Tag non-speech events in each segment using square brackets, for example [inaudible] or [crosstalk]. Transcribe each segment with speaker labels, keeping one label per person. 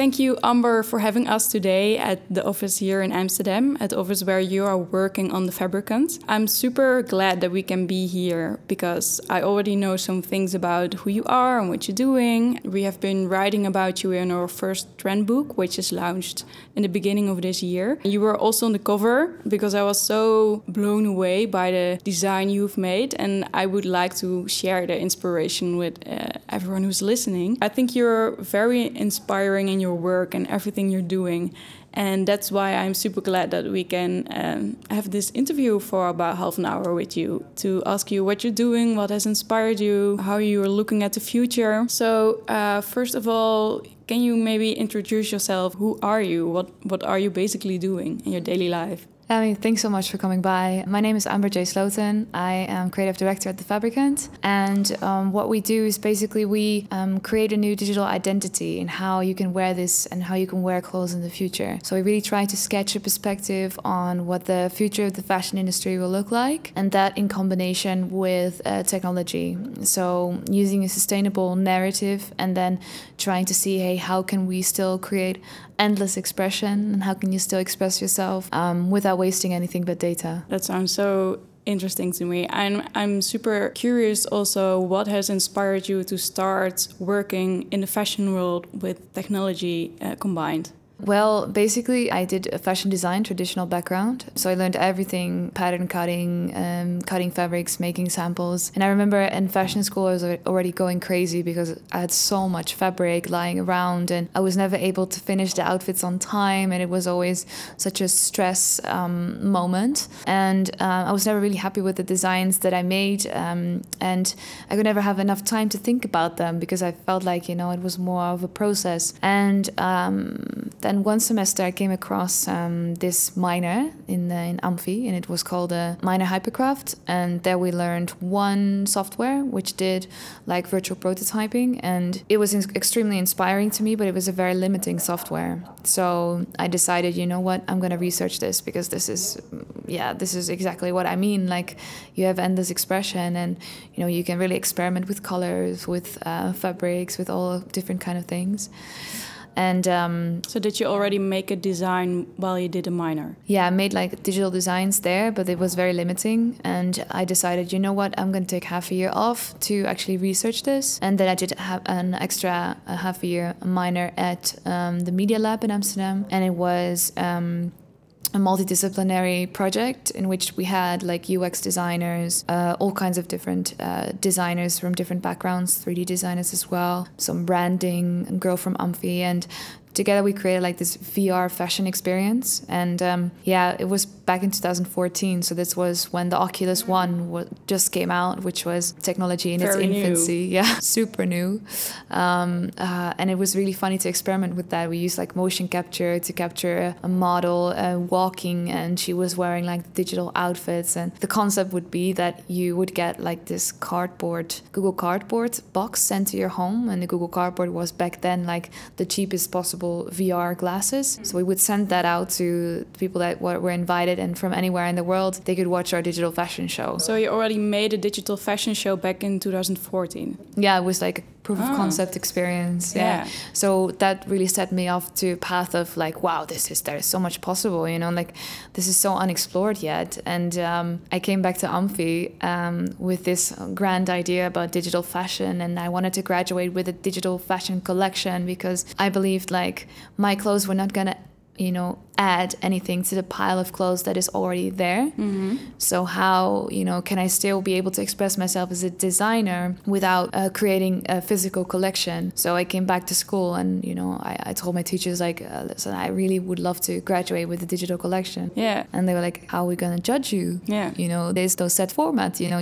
Speaker 1: Thank you, Amber, for having us today at the office here in Amsterdam, at the office where you are working on the Fabricant. I'm super glad that we can be here because I already know some things about who you are and what you're doing. We have been writing about you in our first trend book, which is launched in the beginning of this year. You were also on the cover because I was so blown away by the design you've made, and I would like to share the inspiration with uh, everyone who's listening. I think you're very inspiring in your your work and everything you're doing. And that's why I'm super glad that we can um, have this interview for about half an hour with you to ask you what you're doing, what has inspired you, how you're looking at the future. So, uh, first of all, can you maybe introduce yourself? Who are you? What, what are you basically doing in your daily life?
Speaker 2: Thanks so much for coming by. My name is Amber Jae Slooten. I am creative director at the Fabricant. And um, what we do is basically we um, create a new digital identity in how you can wear this and how you can wear clothes in the future. So we really try to sketch a perspective on what the future of the fashion industry will look like, and that in combination with uh, technology. So using a sustainable narrative and then trying to see, hey, how can we still create endless expression and how can you still express yourself um, without wasting anything but data.
Speaker 1: That sounds so interesting to me. I'm I'm super curious also what has inspired you to start working in the fashion world with technology uh, combined.
Speaker 2: Well, basically, I did a fashion design traditional background. So I learned everything pattern cutting, um, cutting fabrics, making samples. And I remember in fashion school, I was already going crazy because I had so much fabric lying around and I was never able to finish the outfits on time. And it was always such a stress um, moment. And uh, I was never really happy with the designs that I made. Um, and I could never have enough time to think about them because I felt like, you know, it was more of a process. And um, then one semester I came across um, this minor in the, in AMFI, and it was called a minor Hypercraft. And there we learned one software which did like virtual prototyping, and it was extremely inspiring to me, but it was a very limiting software. So I decided, you know what, I'm to research this because this is, yeah, this is exactly what I mean. Like you have endless expression, and you know you can really experiment with colors, with uh, fabrics, with all different kind of things. And um,
Speaker 1: so, did you already make a design while you did a minor?
Speaker 2: Yeah, I made like digital designs there, but it was very limiting. And I decided, you know what, I'm going to take half a year off to actually research this. And then I did have an extra half a year minor at um, the Media Lab in Amsterdam, and it was. Um, a multidisciplinary project in which we had like UX designers, uh, all kinds of different uh, designers from different backgrounds, 3D designers as well, some branding, girl from AMFI, and together we created like this VR fashion experience. And um, yeah, it was back in 2014. So this was when the Oculus One just came out, which was technology in
Speaker 1: Very
Speaker 2: its infancy.
Speaker 1: New. [laughs]
Speaker 2: Yeah, super new. Um, uh, and it was really funny to experiment with that. We used like motion capture to capture a model uh, walking, and she was wearing like digital outfits. And the concept would be that you would get like this cardboard, Google Cardboard box sent to your home. And the Google Cardboard was back then like the cheapest possible VR glasses. So we would send that out to people that were invited, and from anywhere in the world, they could watch our digital fashion show.
Speaker 1: So you already made a digital fashion show back in 2014.
Speaker 2: Yeah, it was like a proof of ah. concept experience. Yeah. yeah. So that really set me off to a path of like, wow, this is there's so much possible. You know, like this is so unexplored yet. And um, I came back to AMFI um, with this grand idea about digital fashion, and I wanted to graduate with a digital fashion collection because I believed like my clothes were not gonna you know add anything to the pile of clothes that is already there. Mm-hmm. So how you know can I still be able to express myself as a designer without uh, creating a physical collection? So I came back to school and you know I, I told my teachers like, uh, listen, I really would love to graduate with a digital collection.
Speaker 1: Yeah.
Speaker 2: And they were like, how are we gonna judge you?
Speaker 1: Yeah.
Speaker 2: You know, there's no set format. You know,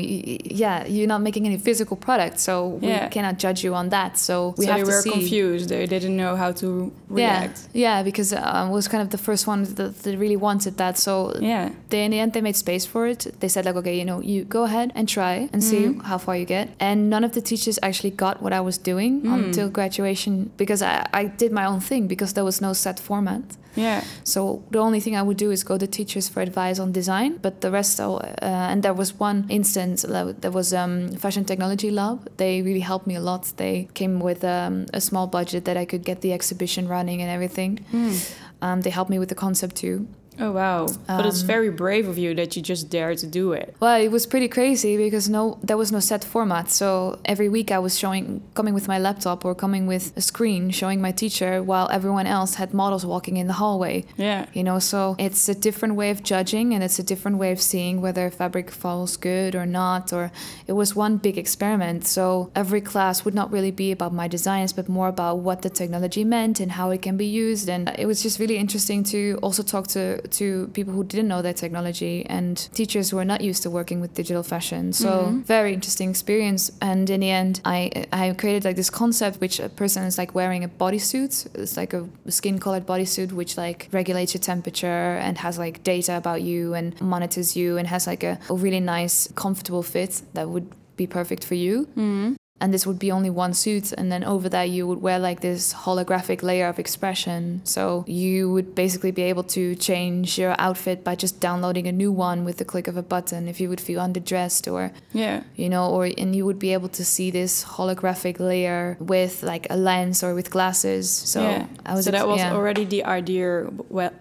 Speaker 2: yeah, you're not making any physical product, so we yeah. cannot judge you on that. So we
Speaker 1: so
Speaker 2: have
Speaker 1: they were confused. They didn't know how to react.
Speaker 2: Yeah, yeah, because uh, it was kind of the first one that, that really wanted that. So
Speaker 1: yeah,
Speaker 2: they in the end they made space for it. They said like, okay, you know, you go ahead and try and see mm-hmm. how far you get. And none of the teachers actually got what I was doing mm. until graduation because I, I did my own thing because there was no set format.
Speaker 1: Yeah.
Speaker 2: So the only thing I would do is go to teachers for advice on design, but the rest, uh, and there was one instance, there was um, Fashion Technology Lab. They really helped me a lot. They came with um, a small budget that I could get the exhibition running and everything.
Speaker 1: Mm.
Speaker 2: Um, they helped me with the concept too.
Speaker 1: Oh wow! but it's
Speaker 2: Um,
Speaker 1: very brave of you that you just dare to do it.
Speaker 2: Well, it was pretty crazy because no, there was no set format. So every week I was showing, coming with my laptop or coming with a screen, showing my teacher, while everyone else had models walking in the hallway.
Speaker 1: Yeah.
Speaker 2: You know, so it's a different way of judging and it's a different way of seeing whether fabric falls good or not. Or it was one big experiment. So every class would not really be about my designs, but more about what the technology meant and how it can be used. And it was just really interesting to also talk to to people who didn't know their technology and teachers who are not used to working with digital fashion. So mm-hmm. very interesting experience. And in the end, I I created like this concept which a person is like wearing a bodysuit. It's like a skin colored bodysuit which like regulates your temperature and has like data about you and monitors you and has like a, a really nice comfortable fit that would be perfect for you mm-hmm. And this would be only one suit and then over that you would wear like this holographic layer of expression so you would basically be able to change your outfit by just downloading a new one with the click of a button if you would feel underdressed or
Speaker 1: Yeah.
Speaker 2: you know or and you would be able to see this holographic layer with like a lens or with glasses so
Speaker 1: yeah.
Speaker 2: i was
Speaker 1: so that was
Speaker 2: yeah.
Speaker 1: already the idea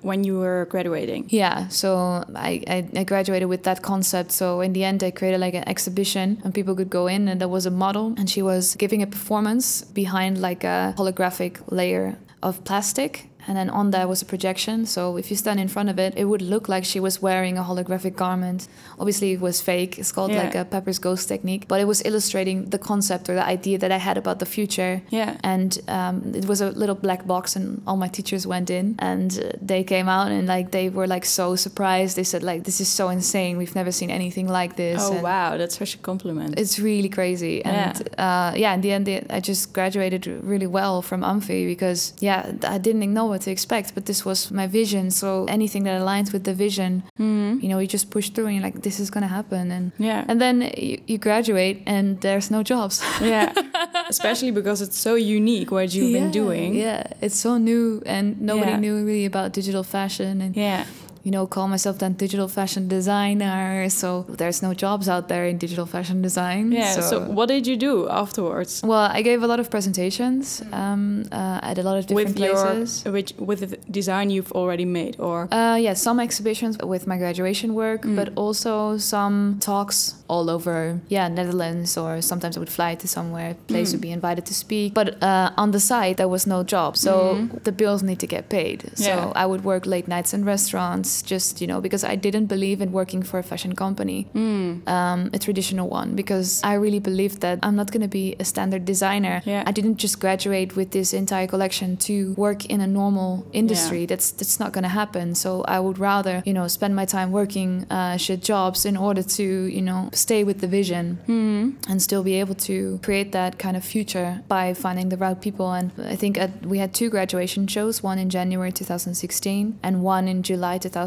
Speaker 1: when you were graduating.
Speaker 2: Yeah, so I, I, I graduated with that concept. So in the end, I created like an exhibition and people could go in, and there was a model, and she was giving a performance behind like a holographic layer of plastic. And then on that was a projection. So if you stand in front of it, it would look like she was wearing a holographic garment. Obviously, it was fake. It's called
Speaker 1: Yeah.
Speaker 2: like a Pepper's Ghost technique. But it was illustrating the concept or the idea that I had about the future.
Speaker 1: Yeah.
Speaker 2: And um, it was a little black box, and all my teachers went in, and they came out, and like they were like so surprised. They said like, "This is so insane. We've never seen anything like this."
Speaker 1: Oh
Speaker 2: and
Speaker 1: wow, that's such a compliment.
Speaker 2: It's really crazy, and yeah. Uh, yeah, in the end, I just graduated really well from AMFI because yeah, I didn't know what to expect, but this was my vision. So anything that aligns with the vision,
Speaker 1: Mhm.
Speaker 2: you know, you just push through, and you're like, "This is gonna happen," and
Speaker 1: Yeah.
Speaker 2: and then you, you graduate, and there's no jobs.
Speaker 1: yeah. [laughs] Especially because it's so unique what you've been doing.
Speaker 2: Yeah, it's so new, and nobody
Speaker 1: Yeah.
Speaker 2: knew really about digital fashion. And
Speaker 1: Yeah.
Speaker 2: You know, call myself then digital fashion designer. So there's no jobs out there in digital fashion design.
Speaker 1: Yeah. So, what did you do afterwards?
Speaker 2: well, I gave a lot of presentations um, uh, at a lot of different
Speaker 1: with
Speaker 2: places.
Speaker 1: your which with the design you've already made or
Speaker 2: Uh, yeah, some exhibitions with my graduation work,
Speaker 1: Mm.
Speaker 2: but also some talks all over, yeah, Netherlands, or sometimes I would fly to somewhere, place
Speaker 1: Mm.
Speaker 2: would be invited to speak. But uh, on the side, there was no job, so
Speaker 1: Mhm.
Speaker 2: the bills need to get paid. So
Speaker 1: Yeah.
Speaker 2: I would work late nights in restaurants, just you know, because I didn't believe in working for a fashion company
Speaker 1: Mm.
Speaker 2: um, a traditional one because I really believed that I'm not going to be a standard designer.
Speaker 1: Yeah.
Speaker 2: I didn't just graduate with this entire collection to work in a normal industry.
Speaker 1: Yeah.
Speaker 2: That's that's not going to happen. So I would rather you know spend my time working uh, shit jobs in order to you know stay with the vision
Speaker 1: Mm.
Speaker 2: and still be able to create that kind of future by finding the right people. And I think at, we had two graduation shows, one in January 2016 and one in July 2016.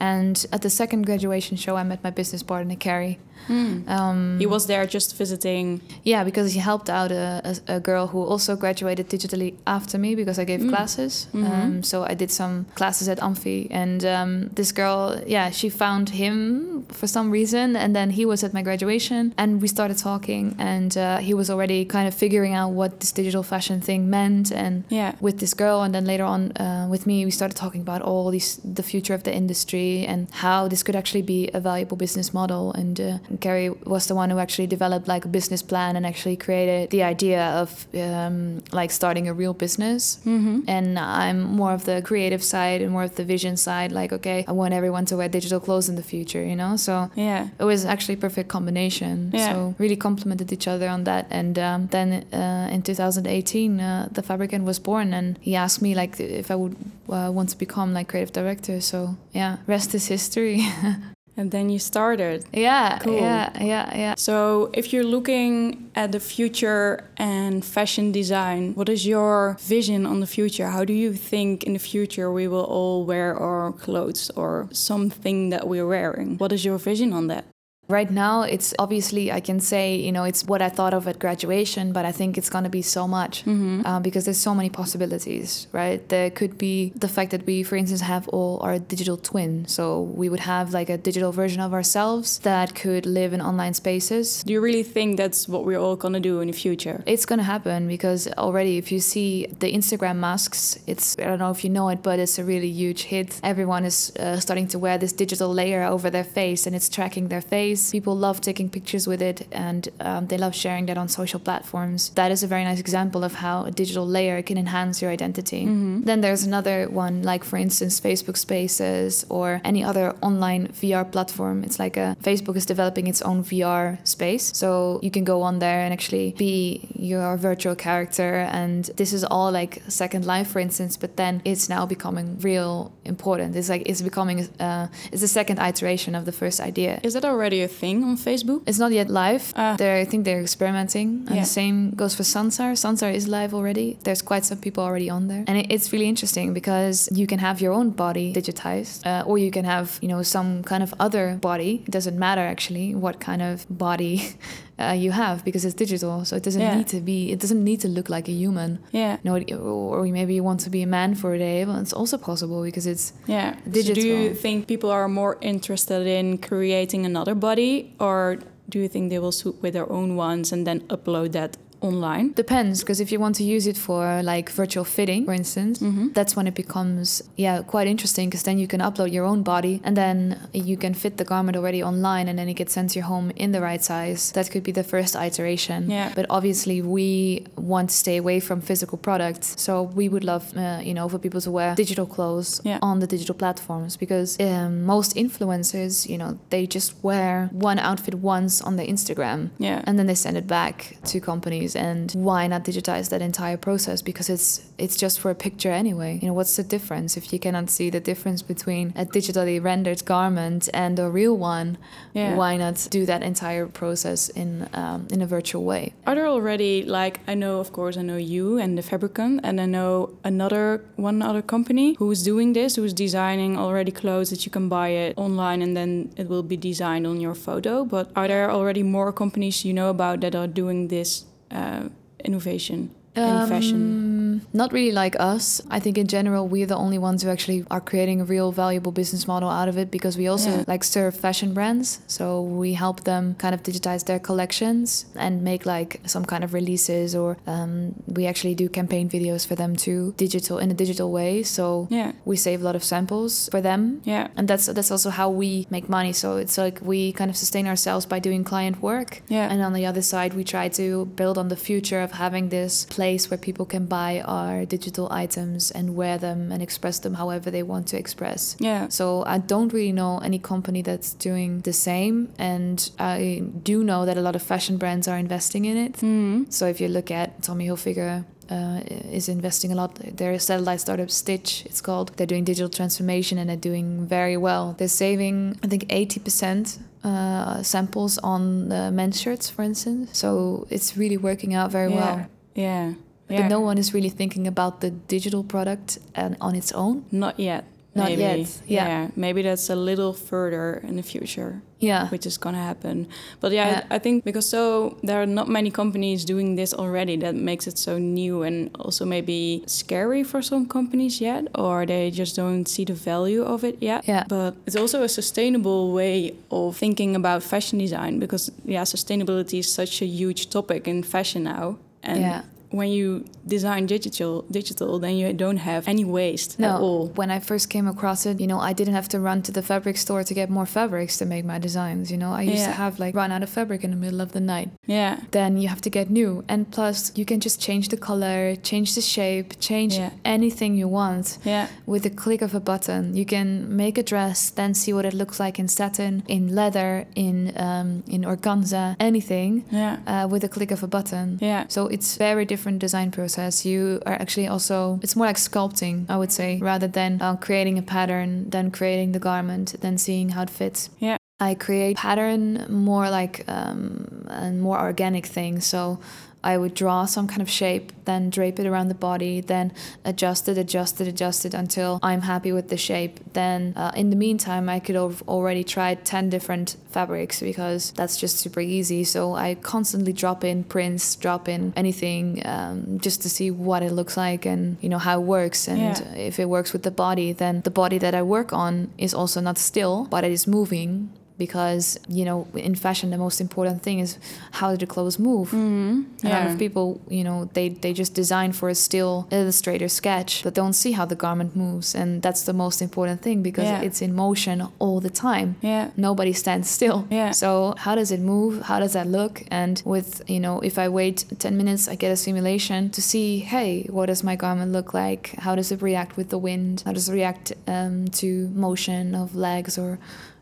Speaker 2: And at the second graduation show, I met my business partner, Kerry.
Speaker 1: Mm.
Speaker 2: Um,
Speaker 1: He was there just visiting.
Speaker 2: yeah, because he helped out a, a, a girl who also graduated digitally after me because I gave
Speaker 1: Mm.
Speaker 2: classes.
Speaker 1: Mhm.
Speaker 2: Um, so I did some classes at AMFI, and um, this girl, yeah, she found him for some reason, and then he was at my graduation, and we started talking, and uh, he was already kind of figuring out what this digital fashion thing meant, and
Speaker 1: Yeah.
Speaker 2: with this girl and then later on uh, with me we started talking about all these the future of the industry and how this could actually be a valuable business model and uh, Kerry was the one who actually developed like a business plan and actually created the idea of um, like starting a real business
Speaker 1: Mm-hmm.
Speaker 2: and I'm more of the creative side and more of the vision side like okay I want everyone to wear digital clothes in the future you know so
Speaker 1: Yeah.
Speaker 2: it was actually a perfect combination.
Speaker 1: Yeah.
Speaker 2: So really complemented each other on that. And um, then uh, in 2018, uh, the Fabricant was born, and he asked me like if I would uh, want to become like creative director. So yeah, rest is history. [laughs]
Speaker 1: And then you started.
Speaker 2: yeah,
Speaker 1: Cool.
Speaker 2: yeah, yeah, yeah.
Speaker 1: So, if you're looking at the future and fashion design, what is your vision on the future? How do you think in the future we will all wear our clothes or something that we're wearing? What is your vision on that?
Speaker 2: Right now, it's obviously, I can say, you know, it's what I thought of at graduation, but I think it's going to be so much
Speaker 1: Mm-hmm.
Speaker 2: uh, because there's so many possibilities, right? There could be the fact that we, for instance, have all our digital twin. So we would have like a digital version of ourselves that could live in online spaces.
Speaker 1: Do you really think that's what we're all gonna do in the future?
Speaker 2: It's going to happen because already, if you see the Instagram masks, it's, I don't know if you know it, but it's a really huge hit. Everyone is uh, starting to wear this digital layer over their face and it's tracking their face. People love taking pictures with it and um, they love sharing that on social platforms. That is a very nice example of how a digital layer can enhance your identity. Then there's another one, like for instance, Facebook Spaces or any other online VR platform. It's like a Facebook is developing its own VR space. So you can go on there and actually be your virtual character. And this is all like Second Life, for instance, but then it's now becoming real important. It's like it's becoming, uh, it's the second iteration of the first idea.
Speaker 1: Is that already a thing on Facebook?
Speaker 2: It's not yet live. They're, I think they're experimenting. And
Speaker 1: Yeah.
Speaker 2: the same goes for Sansar. Sansar is live already. There's quite some people already on there. And it, it's really interesting because you can have your own body digitized, uh, or you can have, you know, some kind of other body. It doesn't matter actually what kind of body [laughs] uh, you have because it's digital. So it doesn't
Speaker 1: Yeah.
Speaker 2: need to be, it doesn't need to look like a human.
Speaker 1: Yeah.
Speaker 2: No, or maybe you want to be a man for a day, but it's also possible because it's
Speaker 1: Yeah. So do you think people are more interested in creating another body, or do you think they will suit with their own ones and then upload that online?
Speaker 2: Depends, because if you want to use it for like virtual fitting, for instance,
Speaker 1: Mm-hmm.
Speaker 2: that's when it becomes yeah quite interesting because then you can upload your own body and then you can fit the garment already online and then it gets sent to your home in the right size. That could be the first iteration.
Speaker 1: Yeah.
Speaker 2: But obviously we want to stay away from physical products, so we would love uh, you know for people to wear digital clothes
Speaker 1: Yeah.
Speaker 2: on the digital platforms because um, most influencers you know they just wear one outfit once on their Instagram
Speaker 1: Yeah.
Speaker 2: and then they send it back to companies and why not digitize that entire process? Because it's it's just for a picture anyway. You know what's the difference? If you cannot see the difference between a digitally rendered garment and a real one
Speaker 1: Yeah.
Speaker 2: why not do that entire process in um, in a virtual way?
Speaker 1: Are there already like I know of course I know you and the Fabricant and I know another one other company who's doing this who's designing already clothes that you can buy it online and then it will be designed on your photo but are there already more companies you know about that are doing this uh, innovation in fashion?
Speaker 2: Um, Not really like us. I think in general we're the only ones who actually are creating a real valuable business model out of it because we also
Speaker 1: Yeah.
Speaker 2: like serve fashion brands. So we help them kind of digitize their collections and make like some kind of releases or um, we actually do campaign videos for them too, digital in a digital way. So
Speaker 1: yeah
Speaker 2: we save a lot of samples for them.
Speaker 1: yeah
Speaker 2: And that's that's also how we make money. So it's like we kind of sustain ourselves by doing client work.
Speaker 1: Yeah.
Speaker 2: And on the other side, we try to build on the future of having this place where people can buy our digital items and wear them and express them however they want to express.
Speaker 1: yeah
Speaker 2: So I don't really know any company that's doing the same. And I do know that a lot of fashion brands are investing in it.
Speaker 1: Mhm.
Speaker 2: So if you look at Tommy Hilfiger uh, is investing a lot. Their satellite startup Stitch, it's called. They're doing digital transformation and they're doing very well. They're saving, I think, 80% uh, samples on the men's shirts, for instance. So it's really working out very
Speaker 1: yeah
Speaker 2: well.
Speaker 1: yeah
Speaker 2: But no one is really thinking about the digital product and on its own.
Speaker 1: not yet
Speaker 2: Not
Speaker 1: maybe.
Speaker 2: yet, yeah.
Speaker 1: maybe that's a little further in the future
Speaker 2: Yeah.
Speaker 1: which is gonna happen. But yeah,
Speaker 2: Yeah.
Speaker 1: I, I think because so there are not many companies doing this already that makes it so new and also maybe scary for some companies yet, or they just don't see the value of it yet.
Speaker 2: Yeah.
Speaker 1: But it's also a sustainable way of thinking about fashion design because yeah, sustainability is such a huge topic in fashion now. And
Speaker 2: Yeah.
Speaker 1: When you design digital digital then you don't have any waste
Speaker 2: No,
Speaker 1: at all.
Speaker 2: when I first came across it, you know, I didn't have to run to the fabric store to get more fabrics to make my designs. You know, I used to have like run out of fabric in the middle of the night.
Speaker 1: Yeah.
Speaker 2: then you have to get new. And plus, you can just change the color, change the shape, change
Speaker 1: Yeah.
Speaker 2: anything you want
Speaker 1: Yeah.
Speaker 2: with the click of a button. You can make a dress, then see what it looks like in satin, in leather, in um, in organza, anything.
Speaker 1: Yeah.
Speaker 2: Uh, with a click of a button.
Speaker 1: Yeah.
Speaker 2: So it's very different design process. You are actually also it's more like sculpting, I would say, rather than uh, creating a pattern, then creating the garment, then seeing how it fits.
Speaker 1: Yeah.
Speaker 2: I create pattern more like um, a more organic thing. So I would draw some kind of shape, then drape it around the body, then adjust it, adjust it, adjust it until I'm happy with the shape. Then uh, in the meantime, I could have already tried 10 different fabrics because that's just super easy. So I constantly drop in prints, drop in anything um, just to see what it looks like and you know how it works. And
Speaker 1: Yeah.
Speaker 2: if it works with the body, then the body that I work on is also not still, but it is moving. Because you know, in fashion, the most important thing is how do the clothes move.
Speaker 1: Mm-hmm.
Speaker 2: A lot of people, you know, they, they just design for a still illustrator sketch, but don't see how the garment moves. And that's the most important thing because
Speaker 1: Yeah.
Speaker 2: it's in motion all the time.
Speaker 1: Yeah.
Speaker 2: Nobody stands still.
Speaker 1: Yeah.
Speaker 2: So how does it move? How does that look? And with, you know, if I wait 10 minutes, I get a simulation to see, hey, what does my garment look like? How does it react with the wind? How does it react um, to motion of legs or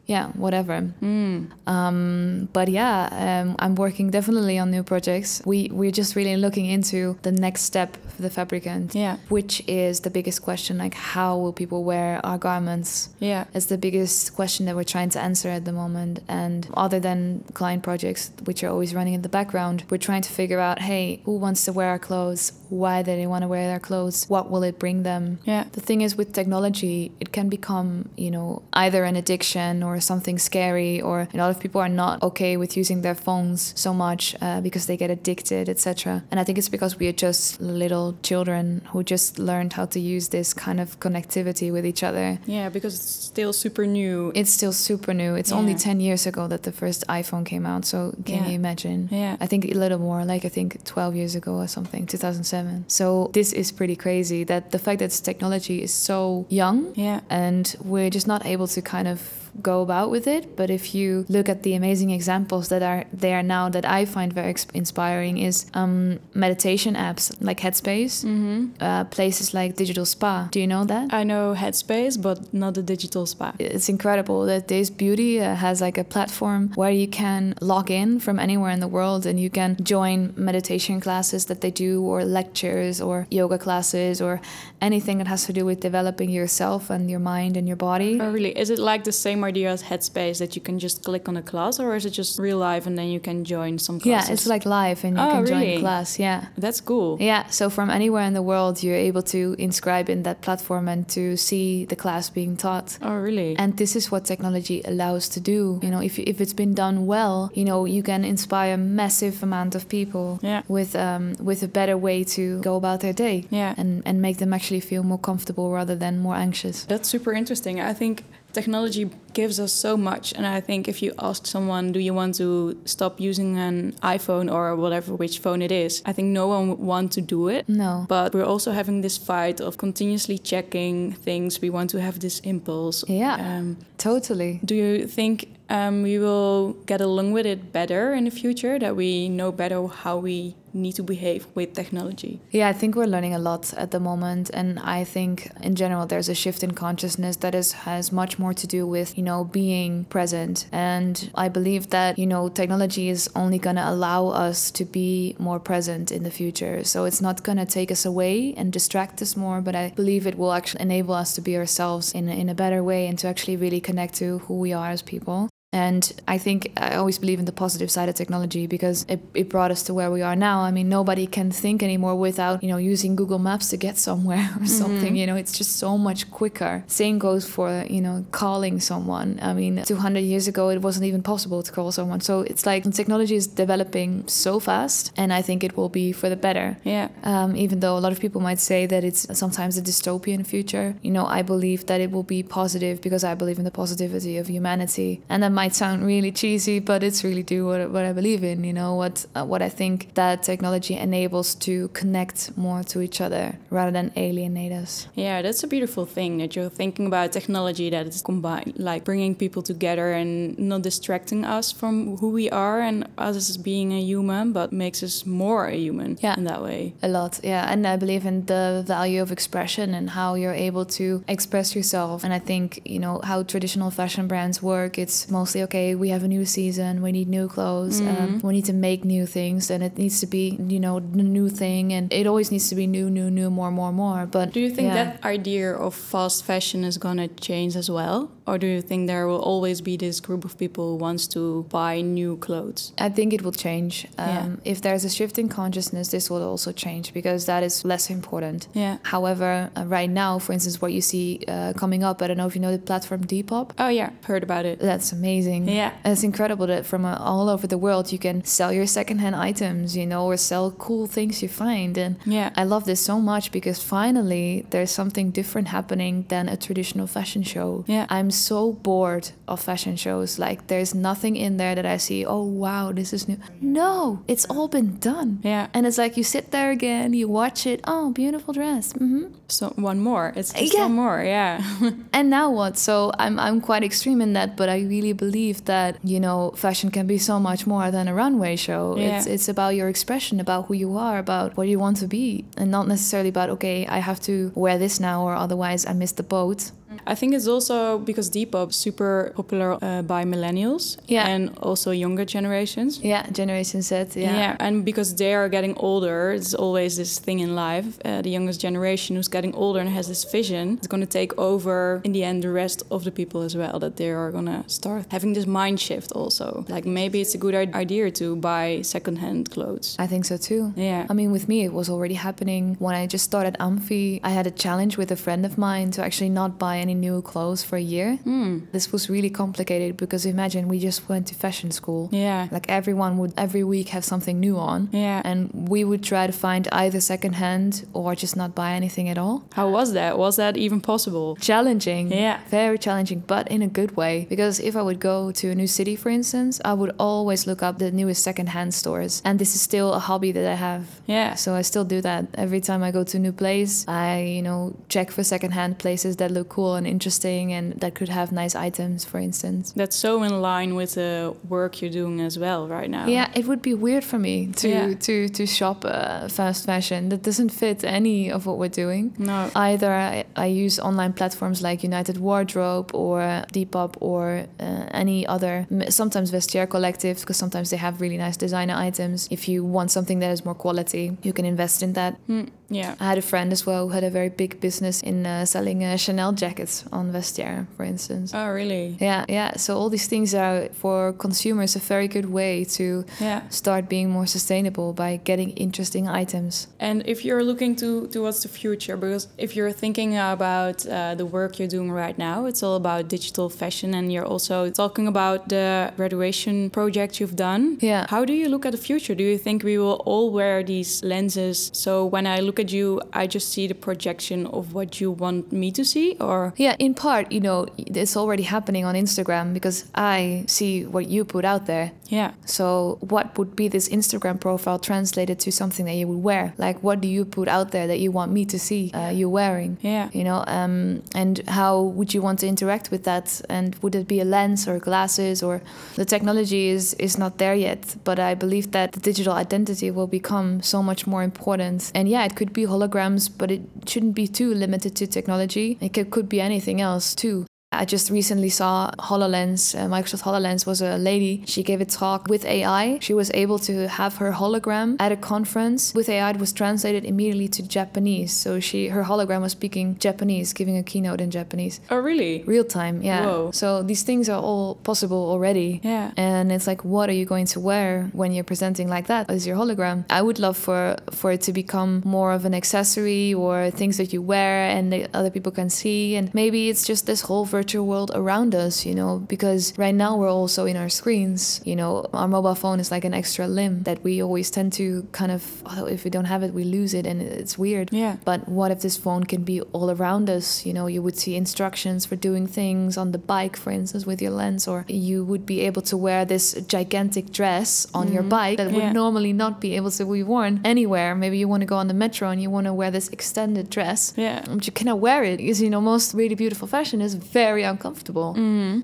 Speaker 2: yeah, whatever.
Speaker 1: Mm.
Speaker 2: Um, but yeah, um, I'm working definitely on new projects. We we're just really looking into the next step for the fabricant,
Speaker 1: Yeah.
Speaker 2: which is the biggest question: like how will people wear our garments?
Speaker 1: Yeah.
Speaker 2: It's the biggest question that we're trying to answer at the moment. And other than client projects, which are always running in the background, we're trying to figure out, hey, who wants to wear our clothes? Why do they want to wear their clothes? What will it bring them?
Speaker 1: Yeah.
Speaker 2: The thing is, with technology, it can become, you know, either an addiction or something scary, or a lot of people are not okay with using their phones so much uh, because they get addicted, etc. And I think it's because we are just little children who just learned how to use this kind of connectivity with each other.
Speaker 1: Yeah, because it's still super new.
Speaker 2: It's still super new. It's only 10 years ago that the first iPhone came out, so can
Speaker 1: Yeah.
Speaker 2: you imagine?
Speaker 1: Yeah.
Speaker 2: I think a little more, like I think 12 years ago or something, 2007. So this is pretty crazy that the fact that this technology is so young
Speaker 1: Yeah.
Speaker 2: and we're just not able to kind of go about with it but if you look at the amazing examples that are there now that i find very inspiring is um, meditation apps like headspace
Speaker 1: Mm-hmm.
Speaker 2: uh, places like digital spa do you know that
Speaker 1: I know Headspace, but not the digital spa.
Speaker 2: it's incredible that this beauty uh, has like a platform where you can log in from anywhere in the world and you can join meditation classes that they do or lectures or yoga classes or anything that has to do with developing yourself and your mind and your body
Speaker 1: Oh, really? Is it like the same idea as Headspace that you can just click on a class, or is it just real life and then you can join some classes?
Speaker 2: yeah it's like live and you
Speaker 1: Oh,
Speaker 2: can join
Speaker 1: really?
Speaker 2: a class yeah
Speaker 1: that's cool.
Speaker 2: Yeah, so from anywhere in the world, you're able to inscribe in that platform and to see the class being taught.
Speaker 1: Oh, really?
Speaker 2: And this is what technology allows to do. You know, if, if it's been done well, you know, you can inspire a massive amount of people
Speaker 1: Yeah.
Speaker 2: with um, with a better way to go about their day
Speaker 1: yeah.
Speaker 2: and, and make them actually feel more comfortable rather than more anxious.
Speaker 1: That's super interesting. I think technology gives us so much and i think if you ask someone do you want to stop using an iphone or whatever which phone it is i think no one would want to do it
Speaker 2: No.
Speaker 1: but we're also having this fight of continuously checking things we want to have this impulse
Speaker 2: Yeah.
Speaker 1: um,
Speaker 2: Totally.
Speaker 1: do you think um, we will get along with it better in the future that we know better how we need to behave with technology
Speaker 2: Yeah, I think we're learning a lot at the moment, and I think in general there's a shift in consciousness that is has much more to do with you know being present, and I believe that you know technology is only gonna allow us to be more present in the future. So it's not gonna take us away and distract us more, but I believe it will actually enable us to be ourselves in in a better way and to actually really connect to who we are as people. And I think I always believe in the positive side of technology because it, it brought us to where we are now. I mean, nobody can think anymore without, you know, using Google Maps to get [laughs] somewhere or something. You know, it's just so much quicker. Same goes for, you know, calling someone. I mean, 200 years ago, it wasn't even possible to call someone. So it's like technology is developing so fast, and I think it will be for the better.
Speaker 1: yeah
Speaker 2: Um, even though a lot of people might say that it's sometimes a dystopian future, you know, I believe that it will be positive because I believe in the positivity of humanity. And that might sound really cheesy, but it's really do what, what I believe in. You know, what uh, what I think that technology enables to connect more to each other rather than alienate us.
Speaker 1: Yeah, that's a beautiful thing that you're thinking about technology that is combined, like bringing people together and not distracting us from who we are and us as being a human, but makes us more a human
Speaker 2: Yeah.
Speaker 1: in that way.
Speaker 2: A lot, yeah. And I believe in the value of expression and how you're able to express yourself. And I think, you know, how traditional fashion brands work, it's mostly okay, we have a new season, we need new clothes, um, we need to make new things, and it needs to be, you know, the new thing. And it always needs to be new, new, new, more, more, more. But
Speaker 1: Do you think
Speaker 2: yeah.
Speaker 1: that idea of fast fashion is gonna change as well? Or do you think there will always be this group of people who wants to buy new clothes?
Speaker 2: I think it will change. Um,
Speaker 1: Yeah.
Speaker 2: If there's a shift in consciousness, this will also change because that is less important.
Speaker 1: Yeah.
Speaker 2: However, uh, right now, for instance, what you see uh, coming up, I don't know if you know the platform Depop.
Speaker 1: Oh yeah, heard about it.
Speaker 2: That's amazing.
Speaker 1: Yeah.
Speaker 2: It's incredible that from uh, all over the world you can sell your secondhand items, you know, or sell cool things you find. And
Speaker 1: Yeah.
Speaker 2: I love this so much because finally there's something different happening than a traditional fashion show.
Speaker 1: Yeah.
Speaker 2: I'm so bored of fashion shows. Like there's nothing in there that I see, oh wow, this is new. No, it's all been done.
Speaker 1: Yeah.
Speaker 2: And it's like you sit there again, you watch it. Oh, beautiful dress. Mm-hmm.
Speaker 1: So one more. It's just
Speaker 2: Yeah.
Speaker 1: one more. Yeah. [laughs]
Speaker 2: And now what? So I'm I'm quite extreme in that, but I really believe that you know fashion can be so much more than a runway show.
Speaker 1: Yeah.
Speaker 2: It's it's about your expression, about who you are, about what you want to be, and not necessarily about okay, I have to wear this now or otherwise I miss the boat.
Speaker 1: I think it's also because Depop is super popular uh, by millennials
Speaker 2: Yeah.
Speaker 1: and also younger generations.
Speaker 2: Yeah, Generation Z. Yeah.
Speaker 1: and because they are getting older, it's always this thing in life. Uh, the youngest generation who's getting older and has this vision is going to take over in the end the rest of the people as well. That they are going to start having this mind shift also. Like maybe it's a good idea to buy secondhand clothes.
Speaker 2: I think so too.
Speaker 1: Yeah.
Speaker 2: I mean, with me, it was already happening when I just started AMFI. I had a challenge with a friend of mine to actually not buy any new clothes for a year.
Speaker 1: Hmm.
Speaker 2: This was really complicated because imagine we just went to fashion school.
Speaker 1: Yeah.
Speaker 2: Like everyone would every week have something new on.
Speaker 1: Yeah.
Speaker 2: And we would try to find either secondhand or just not buy anything at all.
Speaker 1: How was that? Was that even possible?
Speaker 2: Challenging.
Speaker 1: Yeah.
Speaker 2: Very challenging, but in a good way. Because if I would go to a new city, for instance, I would always look up the newest secondhand stores. And this is still a hobby that I have.
Speaker 1: Yeah.
Speaker 2: So I still do that. Every time I go to a new place, I, you know, check for secondhand places that look cool and interesting and that could have nice items, for instance.
Speaker 1: That's so in line with the work you're doing as well right now.
Speaker 2: Yeah, it would be weird for me to
Speaker 1: Yeah.
Speaker 2: to to shop uh, fast fashion. That doesn't fit any of what we're doing.
Speaker 1: No.
Speaker 2: Either I, I use online platforms like United Wardrobe or Depop or uh, any other, sometimes Vestiaire Collective, because sometimes they have really nice designer items. If you want something that is more quality, you can invest in that.
Speaker 1: Hmm, yeah.
Speaker 2: I had a friend as well who had a very big business in uh, selling uh, Chanel jackets on Vestiaire, for instance.
Speaker 1: Oh, really?
Speaker 2: Yeah, yeah. So all these things are for consumers a very good way to
Speaker 1: Yeah.
Speaker 2: start being more sustainable by getting interesting items.
Speaker 1: And if you're looking to towards the future, because if you're thinking about uh, the work you're doing right now, it's all about digital fashion, and you're also talking about the graduation project you've done.
Speaker 2: Yeah.
Speaker 1: How do you look at the future? Do you think we will all wear these lenses? So when I look at you, I just see the projection of what you want me to see, or
Speaker 2: Yeah, in part, you know, it's already happening on Instagram because I see what you put out there.
Speaker 1: yeah,
Speaker 2: So, what would be this Instagram profile translated to something that you would wear? Like, what do you put out there that you want me to see uh, you wearing?
Speaker 1: yeah,
Speaker 2: You know, um, and how would you want to interact with that? And would it be a lens or glasses or the technology is is not there yet? But I believe that the digital identity will become so much more important. And yeah, it could be holograms, but it shouldn't be too limited to technology. It could, could be anything else too. I just recently saw HoloLens. Uh, Microsoft HoloLens was a lady. She gave a talk with AI. She was able to have her hologram at a conference with AI. It was translated immediately to Japanese. So she, her hologram was speaking Japanese, giving a keynote in Japanese.
Speaker 1: oh really?
Speaker 2: Real time, yeah.
Speaker 1: Whoa.
Speaker 2: So these things are all possible already.
Speaker 1: Yeah.
Speaker 2: And it's like, what are you going to wear when you're presenting like that as your hologram? I would love for for it to become more of an accessory or things that you wear and that other people can see. And maybe it's just this whole virtual world around us, you know, because right now we're also in our screens. You know, our mobile phone is like an extra limb that we always tend to kind of, oh, if we don't have it, we lose it, and it's weird.
Speaker 1: Yeah.
Speaker 2: But what if this phone can be all around us? You know, you would see instructions for doing things on the bike, for instance, with your lens, or you would be able to wear this gigantic dress on your mm-hmm. bike that would normally not be able to be worn anywhere. Maybe you want to go on the metro and you want to wear this extended dress.
Speaker 1: Yeah.
Speaker 2: But you cannot wear it because you know most really beautiful fashion is very uncomfortable.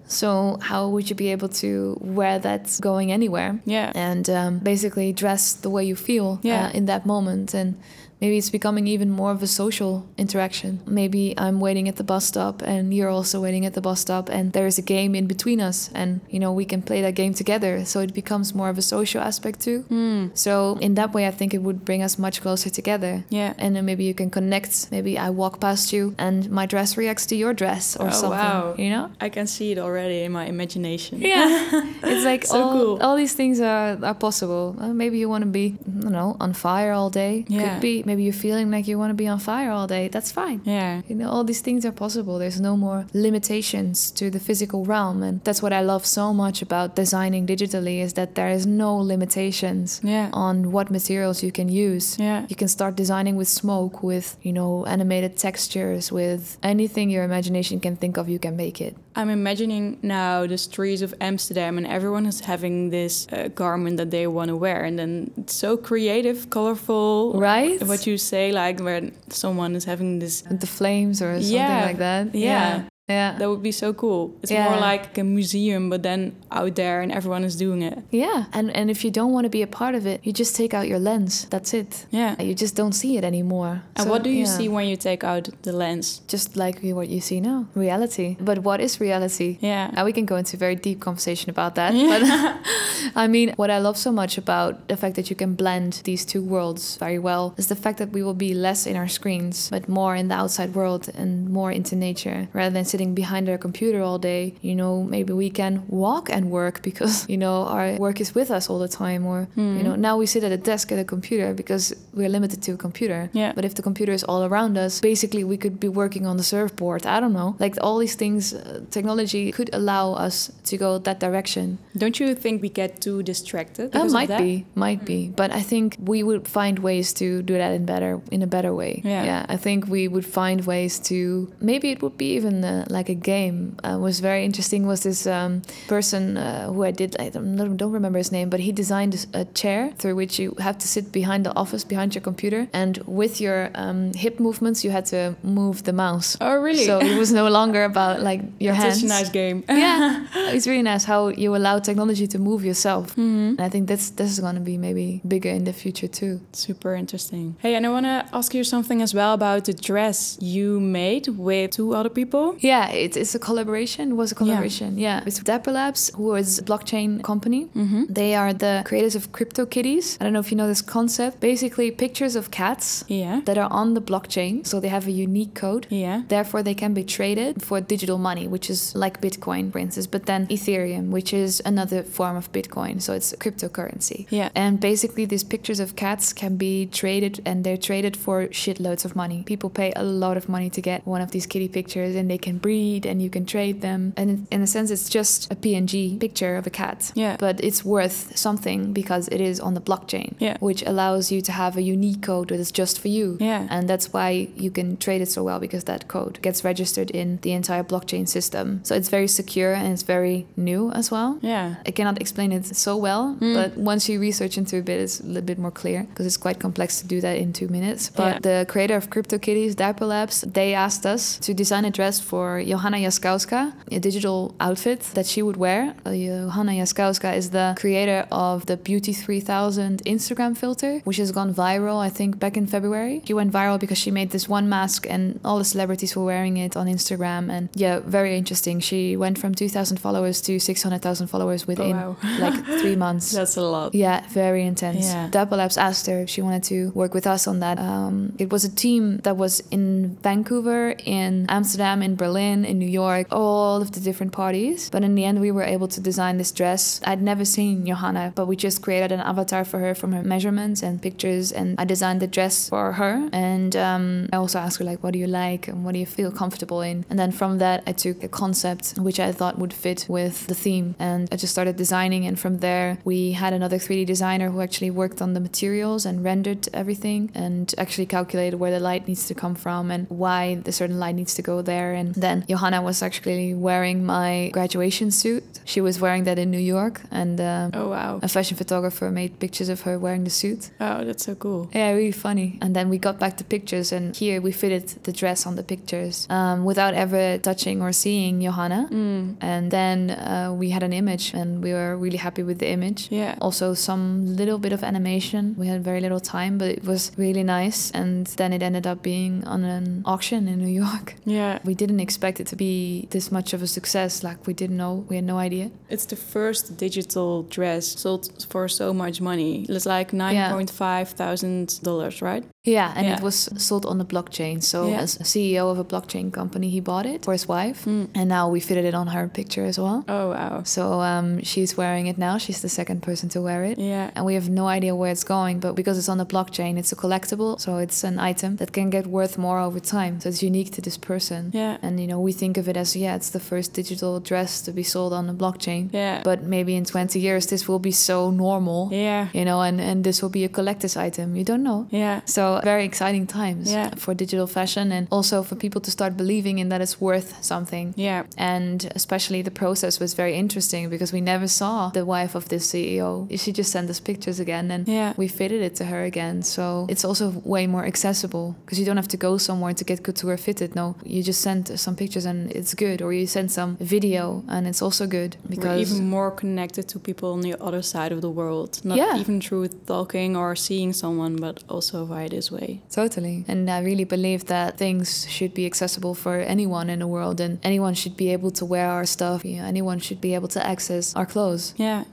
Speaker 2: So how would you be able to wear that going anywhere?
Speaker 1: Yeah.
Speaker 2: and um, basically dress the way you feel
Speaker 1: Yeah.
Speaker 2: uh, in that moment. And maybe it's becoming even more of a social interaction. Maybe I'm waiting at the bus stop and you're also waiting at the bus stop and there's a game in between us and you know we can play that game together. So it becomes more of a social aspect too.
Speaker 1: Mm.
Speaker 2: So in that way I think it would bring us much closer together.
Speaker 1: Yeah.
Speaker 2: And then maybe you can connect. Maybe I walk past you and my dress reacts to your dress or
Speaker 1: Oh,
Speaker 2: something.
Speaker 1: wow.
Speaker 2: You know?
Speaker 1: I can see it already in my imagination. [laughs]
Speaker 2: Yeah, it's like [laughs]
Speaker 1: So
Speaker 2: all,
Speaker 1: cool.
Speaker 2: all these things are, are possible. Uh, maybe you want to be, don't know, on fire all day.
Speaker 1: Yeah.
Speaker 2: Could be. Maybe you're feeling like you want to be on fire all day. That's fine.
Speaker 1: Yeah.
Speaker 2: You know, all these things are possible. There's no more limitations to the physical realm, and that's what I love so much about designing digitally is that there is no limitations
Speaker 1: Yeah.
Speaker 2: on what materials you can use.
Speaker 1: Yeah.
Speaker 2: You can start designing with smoke, with you know, animated textures, with anything your imagination can think of. You can make it.
Speaker 1: I'm imagining now the streets of Amsterdam, and everyone is having this uh, garment that they want to wear, and then it's so creative, colorful.
Speaker 2: Right?
Speaker 1: What you say, like when someone is having this,
Speaker 2: the flames or something
Speaker 1: Yeah.
Speaker 2: like that.
Speaker 1: Yeah.
Speaker 2: Yeah. Yeah.
Speaker 1: that would be so cool. It's
Speaker 2: Yeah.
Speaker 1: more like a museum, but then out there, and everyone is doing it.
Speaker 2: Yeah. And and if you don't want to be a part of it, you just take out your lens. That's it.
Speaker 1: Yeah.
Speaker 2: You just don't see it anymore.
Speaker 1: And
Speaker 2: So,
Speaker 1: what do you
Speaker 2: yeah.
Speaker 1: see when you take out the lens?
Speaker 2: Just like what you see now, reality. But what is reality?
Speaker 1: Yeah.
Speaker 2: Now we can go into a very deep conversation about that.
Speaker 1: Yeah.
Speaker 2: But [laughs] [laughs] I mean, what I love so much about the fact that you can blend these two worlds very well is the fact that we will be less in our screens, but more in the outside world and more into nature rather than sitting behind our computer all day. You know, maybe we can walk and work [laughs] because, you know, our work is with us all the time. Or, you know, now we sit at a desk at a computer because we're limited to a computer.
Speaker 1: Yeah.
Speaker 2: But if the computer is all around us, basically we could be working on the surfboard. I don't know. Like all these things, uh, technology could allow us to go that direction.
Speaker 1: Don't you think we get too distracted?
Speaker 2: That
Speaker 1: of
Speaker 2: might be, might be. But I think we would find ways to do that in better, in a better way.
Speaker 1: Yeah.
Speaker 2: I think we would find ways to. Maybe it would be even uh, like a game. Uh, was very interesting. Was this um, person uh, who I did? I don't, don't remember his name, but he designed a chair through which you have to sit behind the office, behind your computer, and with your um, hip movements, you had to move the mouse.
Speaker 1: Oh, really?
Speaker 2: So it was no [laughs] longer about like your
Speaker 1: It's
Speaker 2: hands.
Speaker 1: such a nice game.
Speaker 2: yeah, [laughs] it's really nice how you allow technology to move yourself.
Speaker 1: Mhm.
Speaker 2: And I think that's this is going to be maybe bigger in the future too.
Speaker 1: Super interesting. Hey, and I want to ask you something as well about the dress you made with two other people.
Speaker 2: Yeah, it's, it's a collaboration. It was a collaboration. Yeah, it's Dapper Labs, who is a blockchain company.
Speaker 1: Mm-hmm.
Speaker 2: They are the creators of Crypto Kitties. I don't know if you know this concept. Basically, pictures of cats
Speaker 1: Yeah.
Speaker 2: that are on the blockchain, so they have a unique code.
Speaker 1: Yeah.
Speaker 2: Therefore, they can be traded for digital money, which is like Bitcoin, for instance, but then Ethereum, which is another form of Bitcoin. So it's cryptocurrency.
Speaker 1: Yeah.
Speaker 2: And basically, these pictures of cats can be traded, and they're traded for shitloads of money. People pay a lot of money to get one of these kitty pictures, and they can breed, and you can trade them. And in- a sense, it's just a PNG picture of a cat.
Speaker 1: Yeah.
Speaker 2: But it's worth something because it is on the blockchain,
Speaker 1: Yeah.
Speaker 2: which allows you to have a unique code that is just for you.
Speaker 1: Yeah.
Speaker 2: And that's why you can trade it so well because that code gets registered in the entire blockchain system. So it's very secure and it's very new as well.
Speaker 1: Yeah.
Speaker 2: I cannot explain it so well,
Speaker 1: Mm.
Speaker 2: but once you research into it a bit, it's a little bit more clear because it's quite complex to do that in two minutes. But
Speaker 1: Yeah.
Speaker 2: the creator of CryptoKitties, Dapper Labs, they asked us to design a dress for Johanna Jaskowska, a digital outfit that she would wear. Uh, Johanna Jaskowska is the creator of the Beauty 3000 Instagram filter, which has gone viral, I think, back in February. She went viral because she made this one mask and all the celebrities were wearing it on Instagram. And yeah, very interesting. She went from 2,000 followers to 600,000 followers within
Speaker 1: wow.
Speaker 2: like three [laughs] months.
Speaker 1: That's a lot.
Speaker 2: Yeah, very intense.
Speaker 1: Yeah.
Speaker 2: Dapper Labs asked her if she wanted to work with us on that. Um, it was a team that was in Vancouver, in Amsterdam, in Berlin, in New York, all of the different parties. But in the end, we were able to design this dress. I'd never seen Johanna, but we just created an avatar for her from her measurements and pictures, and I designed the dress for her. And um, I also asked her like, "What do you like and what do you feel comfortable in?" And then from that, I took a concept which I thought would fit with the theme, and I just started designing. And from there, we had another 3D designer who actually worked on the materials and rendered everything, and actually calculated where the light needs to come from and why the certain light needs to go there. And then Johanna was actually wearing my graduation suit. She was wearing that in New York, and uh,
Speaker 1: Oh wow.
Speaker 2: a fashion photographer made pictures of her wearing the suit.
Speaker 1: Oh, that's so cool.
Speaker 2: Yeah, really funny. And then we got back the pictures, and here we fitted the dress on the pictures um, without ever touching or seeing Johanna.
Speaker 1: Mm.
Speaker 2: And then uh, we had an image, and we were really happy with the image.
Speaker 1: Yeah.
Speaker 2: Also, some little bit of animation. We had very little time, but it was really nice. And then it ended up being on an auction in New York.
Speaker 1: Yeah.
Speaker 2: We didn't expect it to be this much of a success. Like, we didn't know, we had no idea.
Speaker 1: It's the first digital dress sold for so much money. It's like nine point five thousand dollars, right?
Speaker 2: Yeah, and
Speaker 1: Yeah.
Speaker 2: it was sold on the blockchain. So,
Speaker 1: Yeah.
Speaker 2: as a CEO of a blockchain company, he bought it for his wife.
Speaker 1: Mm.
Speaker 2: And now we fitted it on her picture as well.
Speaker 1: Oh wow.
Speaker 2: So, um, she's wearing it now. She's the second person to wear it.
Speaker 1: Yeah.
Speaker 2: And we have no idea where it's going, but because it's on the blockchain, it's a collectible. So, it's an item that can get worth more over time. So, it's unique to this person.
Speaker 1: Yeah.
Speaker 2: And, you know, we think of it as, yeah, it's the first digital dress to be sold on the blockchain.
Speaker 1: Yeah.
Speaker 2: But maybe in 20 years, this will be so normal,
Speaker 1: yeah.
Speaker 2: you know, and, and this will be a collector's item. You don't know.
Speaker 1: Yeah.
Speaker 2: So very exciting times
Speaker 1: Yeah.
Speaker 2: for digital fashion and also for people to start believing in that it's worth something.
Speaker 1: Yeah.
Speaker 2: And especially the process was very interesting because we never saw the wife of this CEO. She just sent us pictures again and
Speaker 1: Yeah.
Speaker 2: we fitted it to her again. So it's also way more accessible because you don't have to go somewhere to get couture fitted. No, you just send some pictures and it's good, or you send some video and it's also good
Speaker 1: We're
Speaker 2: because
Speaker 1: even more connected to people on the other side of the world. Not
Speaker 2: Yeah.
Speaker 1: even through talking or seeing someone, but also via way.
Speaker 2: Totally. And I really believe that things should be accessible for anyone in the world and anyone should be able to wear our stuff. You know, anyone should be able to access our clothes.
Speaker 1: Yeah.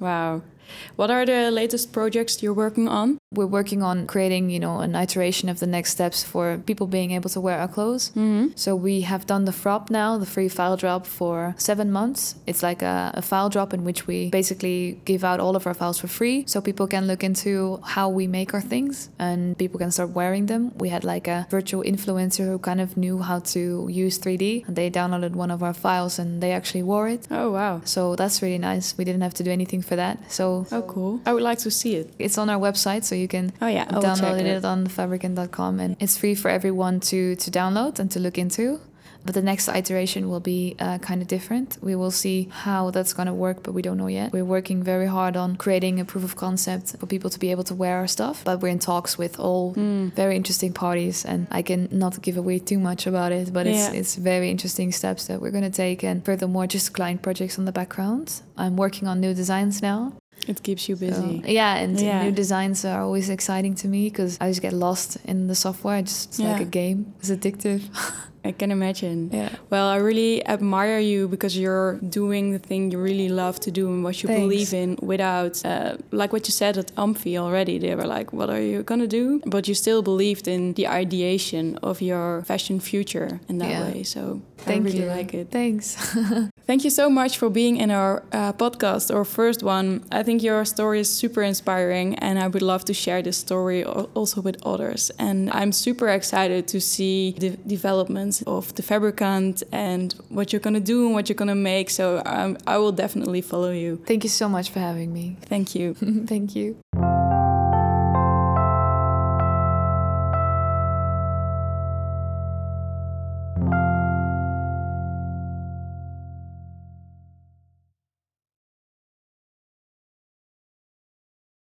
Speaker 1: Wow. What are the latest projects you're working on?
Speaker 2: We're working on creating, you know, an iteration of the next steps for people being able to wear our clothes.
Speaker 1: Mm-hmm.
Speaker 2: So we have done the FROP now, the free file drop for seven months. It's like a, a file drop in which we basically give out all of our files for free. So people can look into how we make our things and people can start wearing them. We had like a virtual influencer who kind of knew how to use 3D and they downloaded one of our files and they actually wore it.
Speaker 1: Oh, wow.
Speaker 2: So that's really nice. We didn't have to do anything for that. So
Speaker 1: Oh, cool. I would like to see it.
Speaker 2: it's on our website, so you can
Speaker 1: Oh, yeah.
Speaker 2: Download
Speaker 1: it.
Speaker 2: it on fabricant.com and it's free for everyone to to download and to look into but the next iteration will be uh, kind of different we will see how that's going to work but we don't know yet we're working very hard on creating a proof of concept for people to be able to wear our stuff but we're in talks with all
Speaker 1: Mm.
Speaker 2: very interesting parties and i can not give away too much about it but it's it's very interesting steps that we're going to take and furthermore just client projects on the background i'm working on new designs now
Speaker 1: It keeps you
Speaker 2: so,
Speaker 1: busy.
Speaker 2: yeah, and
Speaker 1: Yeah.
Speaker 2: new designs are always exciting to me because I just get lost in the software. It's just like a game. It's addictive. [laughs]
Speaker 1: I can imagine.
Speaker 2: Yeah.
Speaker 1: Well, I really admire you because you're doing the thing you really love to do and what you
Speaker 2: Thanks.
Speaker 1: believe in without, uh, like what you said at AMFI already. They were like, what are you going to do? But you still believed in the ideation of your fashion future in that
Speaker 2: Yeah.
Speaker 1: way. So
Speaker 2: Thank
Speaker 1: I really
Speaker 2: you.
Speaker 1: like it.
Speaker 2: Thanks. [laughs]
Speaker 1: Thank you so much for being in our uh, podcast, our first one. I think your story is super inspiring, and I would love to share this story also with others. And I'm super excited to see the developments of the Fabricant and what you're gonna do and what you're gonna make. So um, I will definitely follow you.
Speaker 2: Thank you so much for having me.
Speaker 1: Thank you. [laughs]
Speaker 2: Thank you.